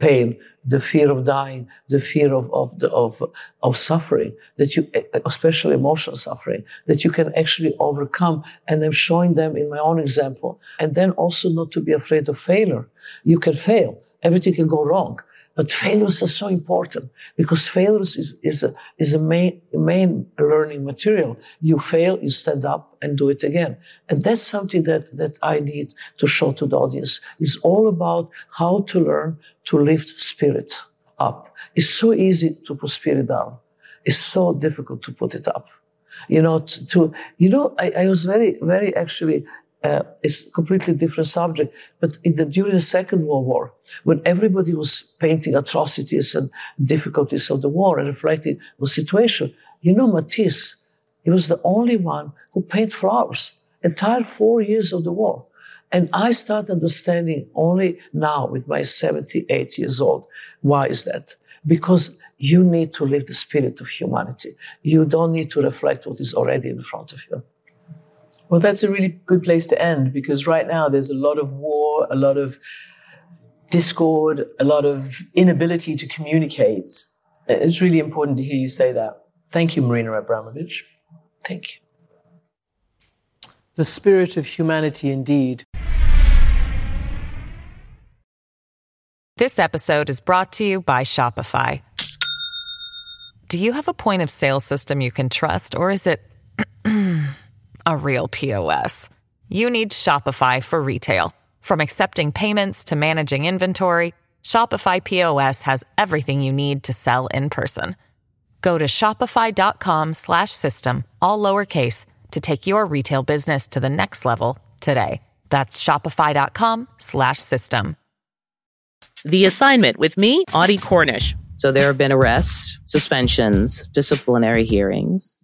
pain, the fear of dying, the fear of, of, the, of, of suffering, that you, especially emotional suffering, that you can actually overcome. And I'm showing them in my own example. And then also not to be afraid of failure. You can fail. Everything can go wrong. But failures are so important because failures is, is a, is a main, main learning material. You fail, you stand up and do it again. And that's something that, that I need to show to the audience. It's all about how to learn to lift spirit up. It's so easy to put spirit down. It's so difficult to put it up. You know, to, to you know, I, I was very, very actually uh, it's a completely different subject. But in the, during the Second World War, when everybody was painting atrocities and difficulties of the war and reflecting the situation, you know, Matisse, he was the only one who painted flowers entire four years of the war. And I start understanding only now with my 78 years old. Why is that? Because you need to live the spirit of humanity. You don't need to reflect what is already in front of you. Well, that's a really good place to end because right now there's a lot of war, a lot of discord, a lot of inability to communicate. It's really important to hear you say that. Thank you, Marina Abramovic. Thank you. The spirit of humanity indeed. This episode is brought to you by Shopify. Do you have a point of sale system you can trust, or is it a real POS? You need Shopify for retail. From accepting payments to managing inventory, Shopify POS has everything you need to sell in person. Go to shopify.com/system all lowercase to take your retail business to the next level today. That's shopify.com/system. The assignment with me, Audie Cornish. So there have been arrests, suspensions, disciplinary hearings.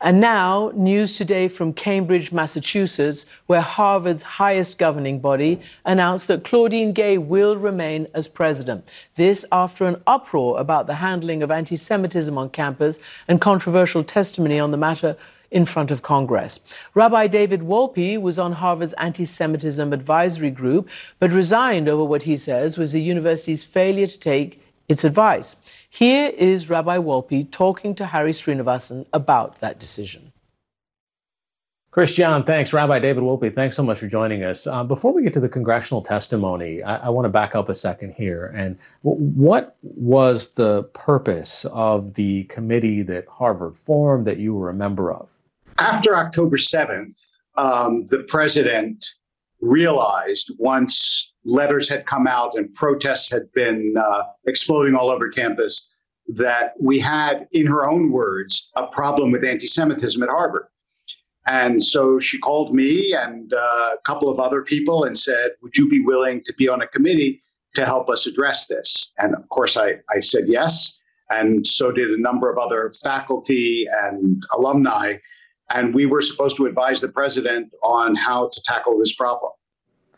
And now, news today from Cambridge, Massachusetts, where Harvard's highest governing body announced that Claudine Gay will remain as president. This after an uproar about the handling of anti Semitism on campus and controversial testimony on the matter in front of Congress. Rabbi David Wolpe was on Harvard's anti Semitism advisory group, but resigned over what he says was the university's failure to take its advice. Here is Rabbi Wolpe talking to Hari Sreenivasan about that decision. Christiane, thanks. Rabbi David Wolpe, thanks so much for joining us. Uh, before we get to the congressional testimony, I, I want to back up a second here. And w- what was the purpose of the committee that Harvard formed that you were a member of? After October 7th, um, the president realized once letters had come out and protests had been uh, exploding all over campus that we had, in her own words, a problem with anti Semitism at Harvard. And so she called me and uh, a couple of other people and said, Would you be willing to be on a committee to help us address this? And of course, I, I said yes. And so did a number of other faculty and alumni. And we were supposed to advise the president on how to tackle this problem.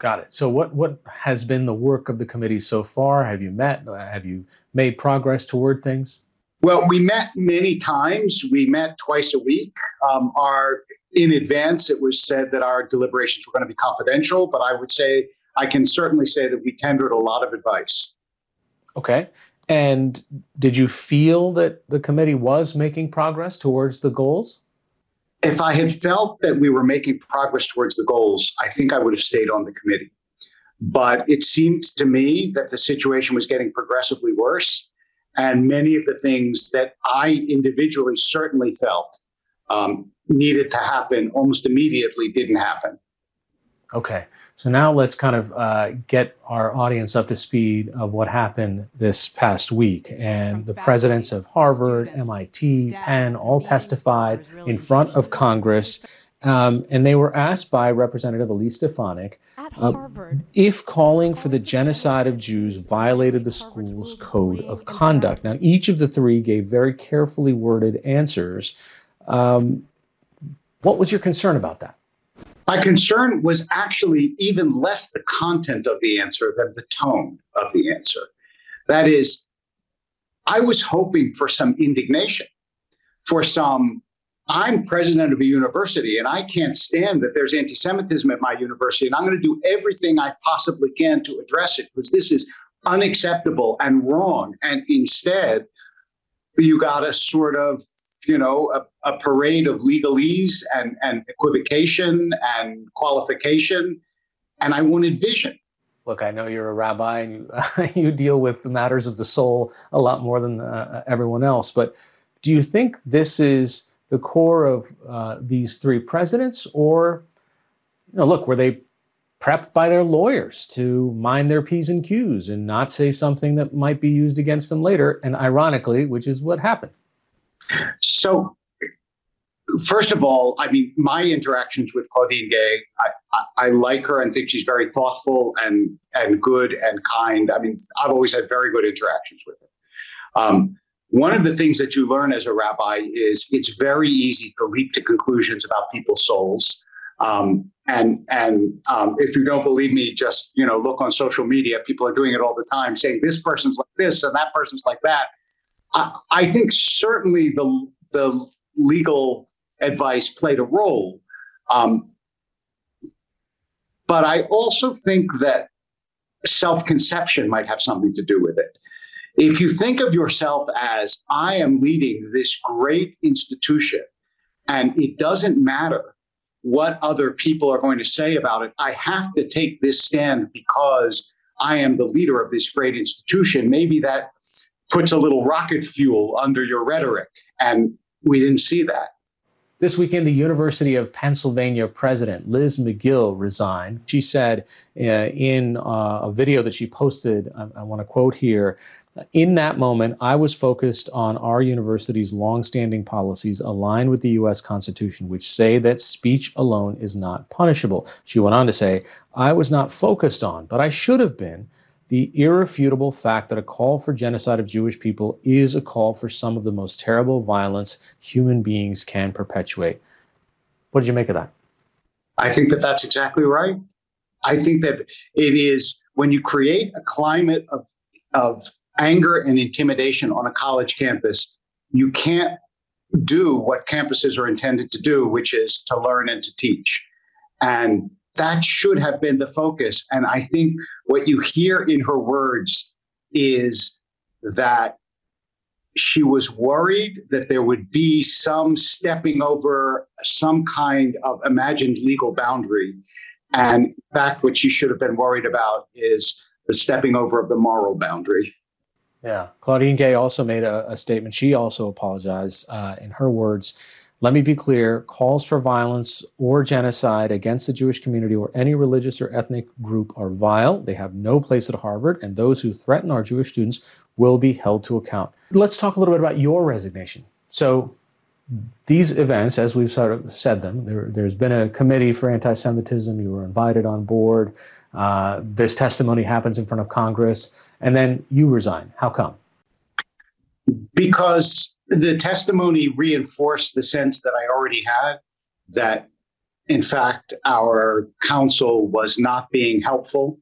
Got it. So, what what has been the work of the committee so far? Have you met? Have you made progress toward things? Well, we met many times. We met twice a week. Um, our in advance, it was said that our deliberations were going to be confidential, but I would say I can certainly say that we tendered a lot of advice. Okay. And did you feel that the committee was making progress towards the goals? If I had felt that we were making progress towards the goals, I think I would have stayed on the committee. But it seemed to me that the situation was getting progressively worse. And many of the things that I individually certainly felt um, needed to happen almost immediately didn't happen. Okay. So now let's kind of uh, get our audience up to speed of what happened this past week. And the presidents of Harvard, MIT, Penn all testified in front of Congress. Um, and they were asked by Representative Elise Stefanik uh, if calling for the genocide of Jews violated the school's code of conduct. Now, each of the three gave very carefully worded answers. Um, what was your concern about that? My concern was actually even less the content of the answer than the tone of the answer. That is, I was hoping for some indignation, for some, I'm president of a university and I can't stand that there's anti Semitism at my university, and I'm going to do everything I possibly can to address it because this is unacceptable and wrong. And instead, you got a sort of you know, a, a parade of legalese and, and equivocation and qualification. And I wanted vision. look, I know you're a rabbi and you, you deal with the matters of the soul a lot more than uh, everyone else. But do you think this is the core of uh, these three presidents, or you know, look, were they prepped by their lawyers to mind their p's and q's and not say something that might be used against them later? And ironically, which is what happened. So first of all, I mean, my interactions with Claudine Gay, I, I, I, like her and think she's very thoughtful and and good and kind. I mean, I've always had very good interactions with her. Um, one of the things that you learn as a rabbi is it's very easy to leap to conclusions about people's souls. Um, and and um, if you don't believe me, just you know look on social media. People are doing it all the time, saying this person's like this and that person's like that. I, I think certainly the the legal advice played a role. Um, but I also think that self conception might have something to do with it. If you think of yourself as, I am leading this great institution, and it doesn't matter what other people are going to say about it, I have to take this stand because I am the leader of this great institution. Maybe that puts a little rocket fuel under your rhetoric. And we didn't see that. This weekend, the University of Pennsylvania president, Liz Magill, resigned. She said uh, in uh, a video that she posted, I, I want to quote here, in that moment, I was focused on our university's longstanding policies aligned with the U.S. Constitution, which say that speech alone is not punishable. She went on to say, I was not focused on, but I should have been, the irrefutable fact that a call for genocide of Jewish people is a call for some of the most terrible violence human beings can perpetuate. What did you make of that? I think that that's exactly right. I think that it is when you create a climate of, of anger and intimidation on a college campus, you can't do what campuses are intended to do, which is to learn and to teach. And that should have been the focus. And I think what you hear in her words is that she was worried that there would be some stepping over some kind of imagined legal boundary. And in fact, what she should have been worried about is the stepping over of the moral boundary. Yeah. Claudine Gay also made a, a statement. She also apologized uh, in her words. Let me be clear calls for violence or genocide against the Jewish community or any religious or ethnic group are vile. They have no place at Harvard, and those who threaten our Jewish students will be held to account. Let's talk a little bit about your resignation. So, these events, as we've sort of said them, there, has been a committee for anti Semitism. You were invited on board. Uh, this testimony happens in front of Congress, and then you resign. How come? Because the testimony reinforced the sense that I already had that, in fact, our counsel was not being helpful,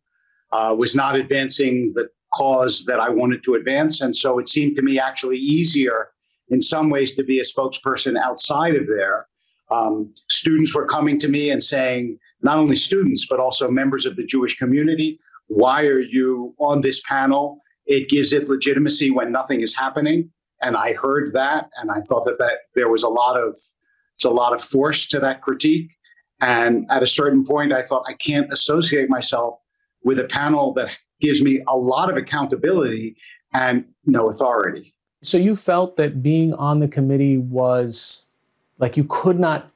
uh, was not advancing the cause that I wanted to advance. And so it seemed to me actually easier in some ways to be a spokesperson outside of there. Um, students were coming to me and saying, not only students, but also members of the Jewish community, why are you on this panel? It gives it legitimacy when nothing is happening and I heard that, and I thought that, that there was a lot of it's a lot of force to that critique. And at a certain point, I thought I can't associate myself with a panel that gives me a lot of accountability and no authority. So you felt that being on the committee was like you could not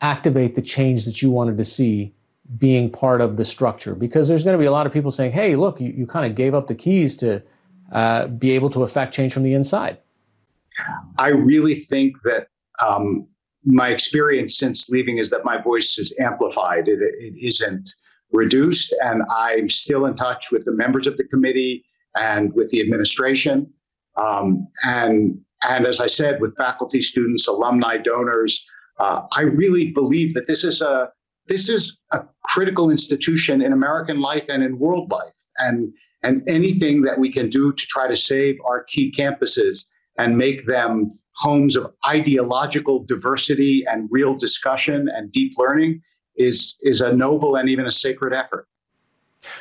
activate the change that you wanted to see being part of the structure because there's going to be a lot of people saying, hey, look, you, you kind of gave up the keys to uh, be able to affect change from the inside? I really think that um, my experience since leaving is that my voice is amplified. It, it isn't reduced, and I'm still in touch with the members of the committee and with the administration. Um, and and as I said, with faculty, students, alumni, donors, uh, I really believe that this is a this is a critical institution in American life and in world life. And and anything that we can do to try to save our key campuses and make them homes of ideological diversity and real discussion and deep learning is is a noble and even a sacred effort.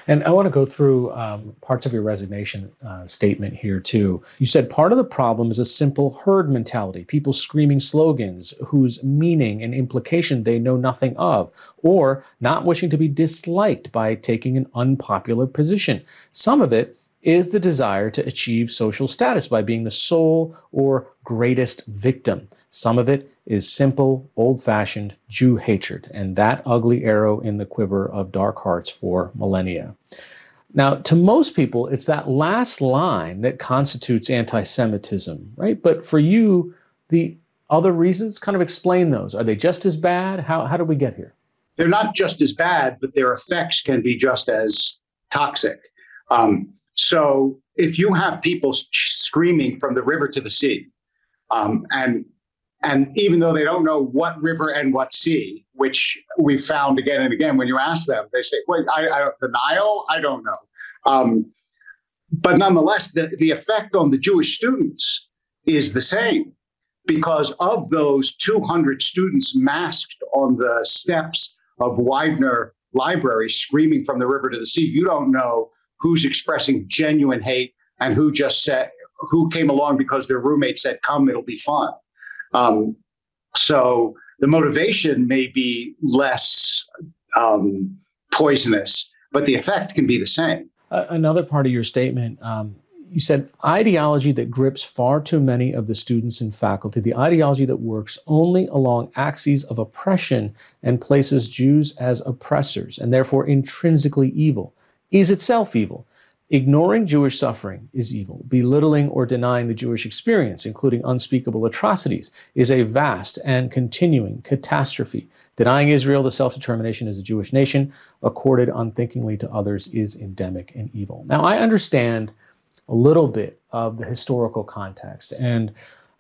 And I want to go through um, parts of your resignation uh, statement here, too. You said part of the problem is a simple herd mentality, people screaming slogans whose meaning and implication they know nothing of, or not wishing to be disliked by taking an unpopular position. Some of it is the desire to achieve social status by being the sole or greatest victim. Some of it is simple, old fashioned Jew hatred, and that ugly arrow in the quiver of dark hearts for millennia. Now, to most people, it's that last line that constitutes anti Semitism, right? But for you, the other reasons kind of explain those. Are they just as bad? How, how did we get here? They're not just as bad, but their effects can be just as toxic. Um, so if you have people screaming from the river to the sea, um, and and even though they don't know what river and what sea, which we found again and again, when you ask them, they say, "Wait, I, I, the Nile? I don't know." Um, but nonetheless, the, the effect on the Jewish students is the same because of those 200 students masked on the steps of Widener Library screaming from the river to the sea. You don't know who's expressing genuine hate and who just said who came along because their roommate said come it'll be fun. Um, so the motivation may be less um, poisonous but the effect can be the same. Uh, another part of your statement um, you said ideology that grips far too many of the students and faculty the ideology that works only along axes of oppression and places jews as oppressors and therefore intrinsically evil is itself evil. Ignoring Jewish suffering is evil. Belittling or denying the Jewish experience, including unspeakable atrocities, is a vast and continuing catastrophe. Denying Israel the self determination as a Jewish nation, accorded unthinkingly to others, is endemic and evil. Now, I understand a little bit of the historical context and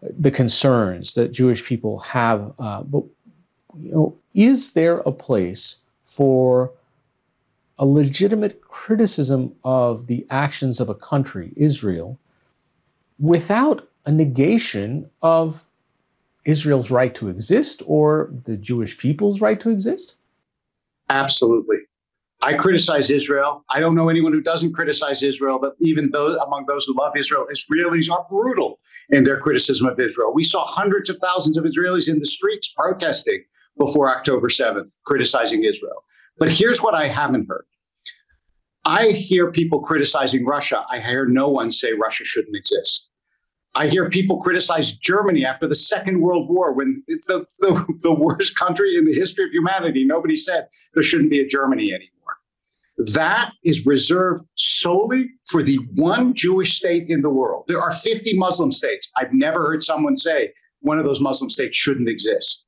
the concerns that Jewish people have, uh, but you know, is there a place for a legitimate criticism of the actions of a country, Israel, without a negation of Israel's right to exist or the Jewish people's right to exist? Absolutely. I criticize Israel. I don't know anyone who doesn't criticize Israel, but even those among those who love Israel, Israelis are brutal in their criticism of Israel. We saw hundreds of thousands of Israelis in the streets protesting before October 7th, criticizing Israel. But here's what I haven't heard I hear people criticizing Russia. I hear no one say Russia shouldn't exist. I hear people criticize Germany after the Second World War when it's the, the, the worst country in the history of humanity. Nobody said there shouldn't be a Germany anymore. That is reserved solely for the one Jewish state in the world. There are 50 Muslim states. I've never heard someone say one of those Muslim states shouldn't exist.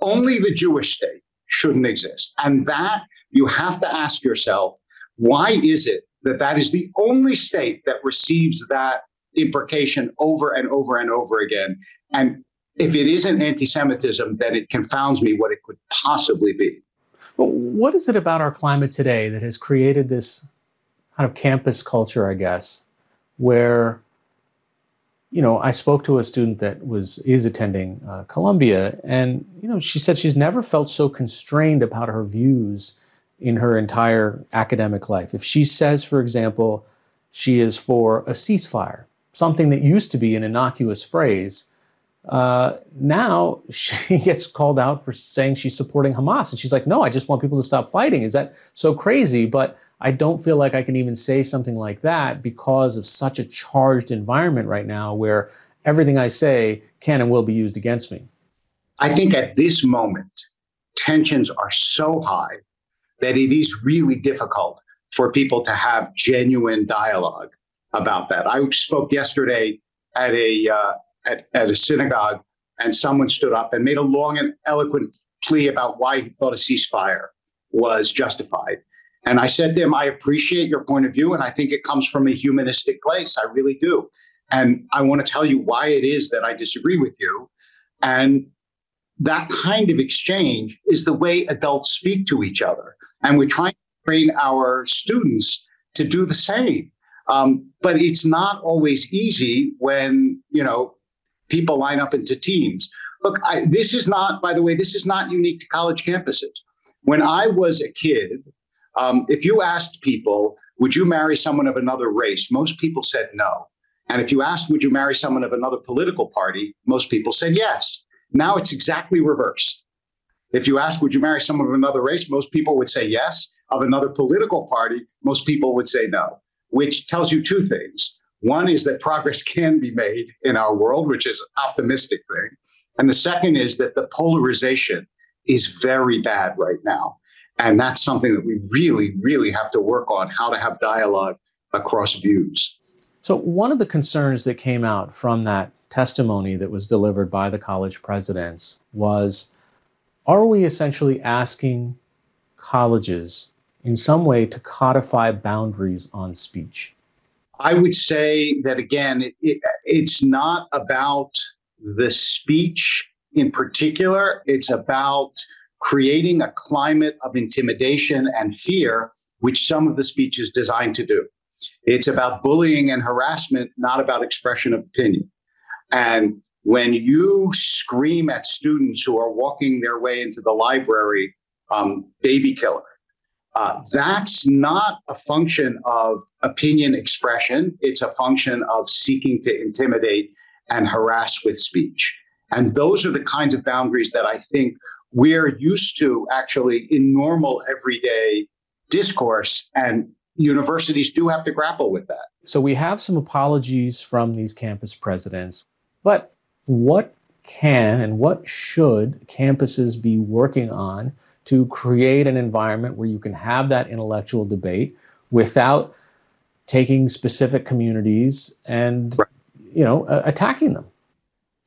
Only the Jewish state shouldn't exist. And that you have to ask yourself why is it that that is the only state that receives that imprecation over and over and over again? And if it isn't anti Semitism, then it confounds me what it could possibly be. Well, what is it about our climate today that has created this kind of campus culture, I guess, where you know, I spoke to a student that was is attending uh, Columbia, and you know, she said she's never felt so constrained about her views in her entire academic life. If she says, for example, she is for a ceasefire, something that used to be an innocuous phrase, uh, now she gets called out for saying she's supporting Hamas. And she's like, no, I just want people to stop fighting. Is that so crazy? But I don't feel like I can even say something like that because of such a charged environment right now where everything I say can and will be used against me. I think at this moment, tensions are so high that it is really difficult for people to have genuine dialogue about that. I spoke yesterday at a uh, at, at a synagogue, and someone stood up and made a long and eloquent plea about why he thought a ceasefire was justified. And I said to him, I appreciate your point of view, and I think it comes from a humanistic place. I really do. And I want to tell you why it is that I disagree with you. And that kind of exchange is the way adults speak to each other. And we're trying to train our students to do the same. Um, but it's not always easy when, you know, people line up into teams. Look, I, this is not, by the way, this is not unique to college campuses. When I was a kid, Um, if you asked people, would you marry someone of another race? Most people said no. And if you asked, would you marry someone of another political party? Most people said yes. Now it's exactly reversed. If you ask, would you marry someone of another race? Most people would say yes. Of another political party, most people would say no, which tells you two things. One is that progress can be made in our world, which is an optimistic thing. And the second is that the polarization is very bad right now. And that's something that we really, really have to work on how to have dialogue across views. So, one of the concerns that came out from that testimony that was delivered by the college presidents was are we essentially asking colleges in some way to codify boundaries on speech? I would say that again, it, it, it's not about the speech in particular, it's about creating a climate of intimidation and fear, which some of the speech is designed to do. It's about bullying and harassment, not about expression of opinion. And when you scream at students who are walking their way into the library, um, baby killer, uh, that's not a function of opinion expression. It's a function of seeking to intimidate and harass with speech. And those are the kinds of boundaries that I think we're used to actually in normal everyday discourse. And universities do have to grapple with that. So we have some apologies from these campus presidents, but what can and what should campuses be working on to create an environment where you can have that intellectual debate without taking specific communities and right. you know uh, attacking them?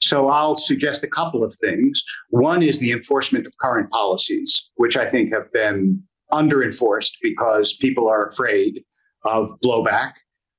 So i'll suggest a couple of things. One is the enforcement of current policies which i think have been under enforced because people are afraid of blowback.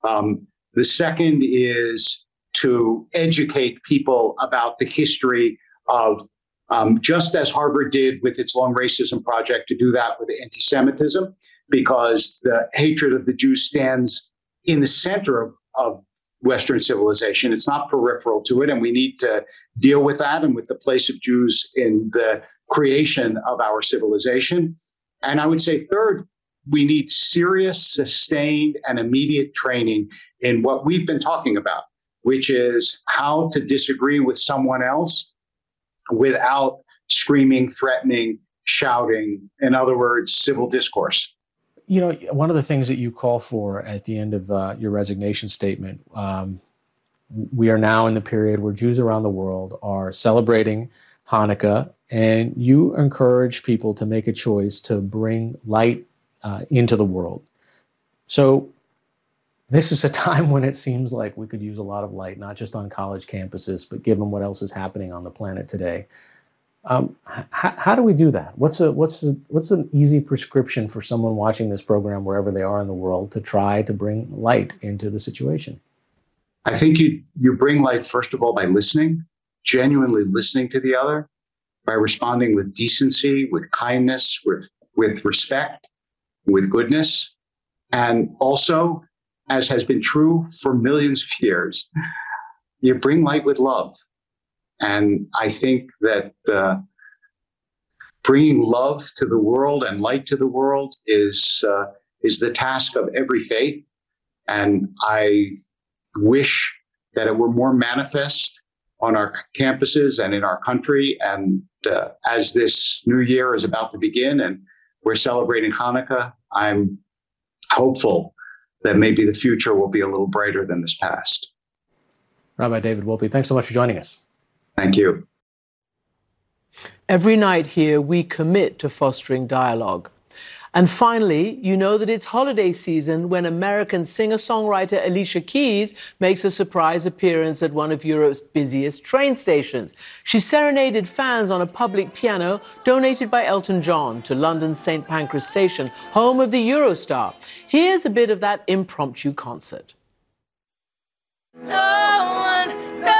Um, the second is to educate people about the history of um, just as Harvard did with its long racism project, to do that with anti Semitism, because the hatred of the Jews stands in the center of, of Western civilization. It's not peripheral to it, and we need to deal with that and with the place of Jews in the creation of our civilization. And I would say, third, we need serious, sustained, and immediate training in what we've been talking about, which is how to disagree with someone else without screaming, threatening, shouting. In other words, civil discourse. You know, one of the things that you call for at the end of uh, your resignation statement, um, we are now in the period where Jews around the world are celebrating Hanukkah, and you encourage people to make a choice to bring light uh, into the world. So, this is a time when it seems like we could use a lot of light, not just on college campuses, but given what else is happening on the planet today. Um, h- how do we do that? What's a what's a, what's an easy prescription for someone watching this program wherever they are in the world to try to bring light into the situation? I think you you bring light first of all by listening, genuinely listening to the other, by responding with decency, with kindness, with with respect, with goodness, and also as has been true for millions of years, you bring light with love. And I think that uh, bringing love to the world and light to the world is uh, is the task of every faith. And I wish that it were more manifest on our campuses and in our country. And uh, as this new year is about to begin and we're celebrating Hanukkah, I'm hopeful that maybe the future will be a little brighter than this past. Rabbi David Wolpe, thanks so much for joining us. Thank you. Every night here, we commit to fostering dialogue. And finally, you know that it's holiday season when American singer songwriter Alicia Keys makes a surprise appearance at one of Europe's busiest train stations. She serenaded fans on a public piano donated by Elton John to London's St Pancras Station, home of the Eurostar. Here's a bit of that impromptu concert. No one, no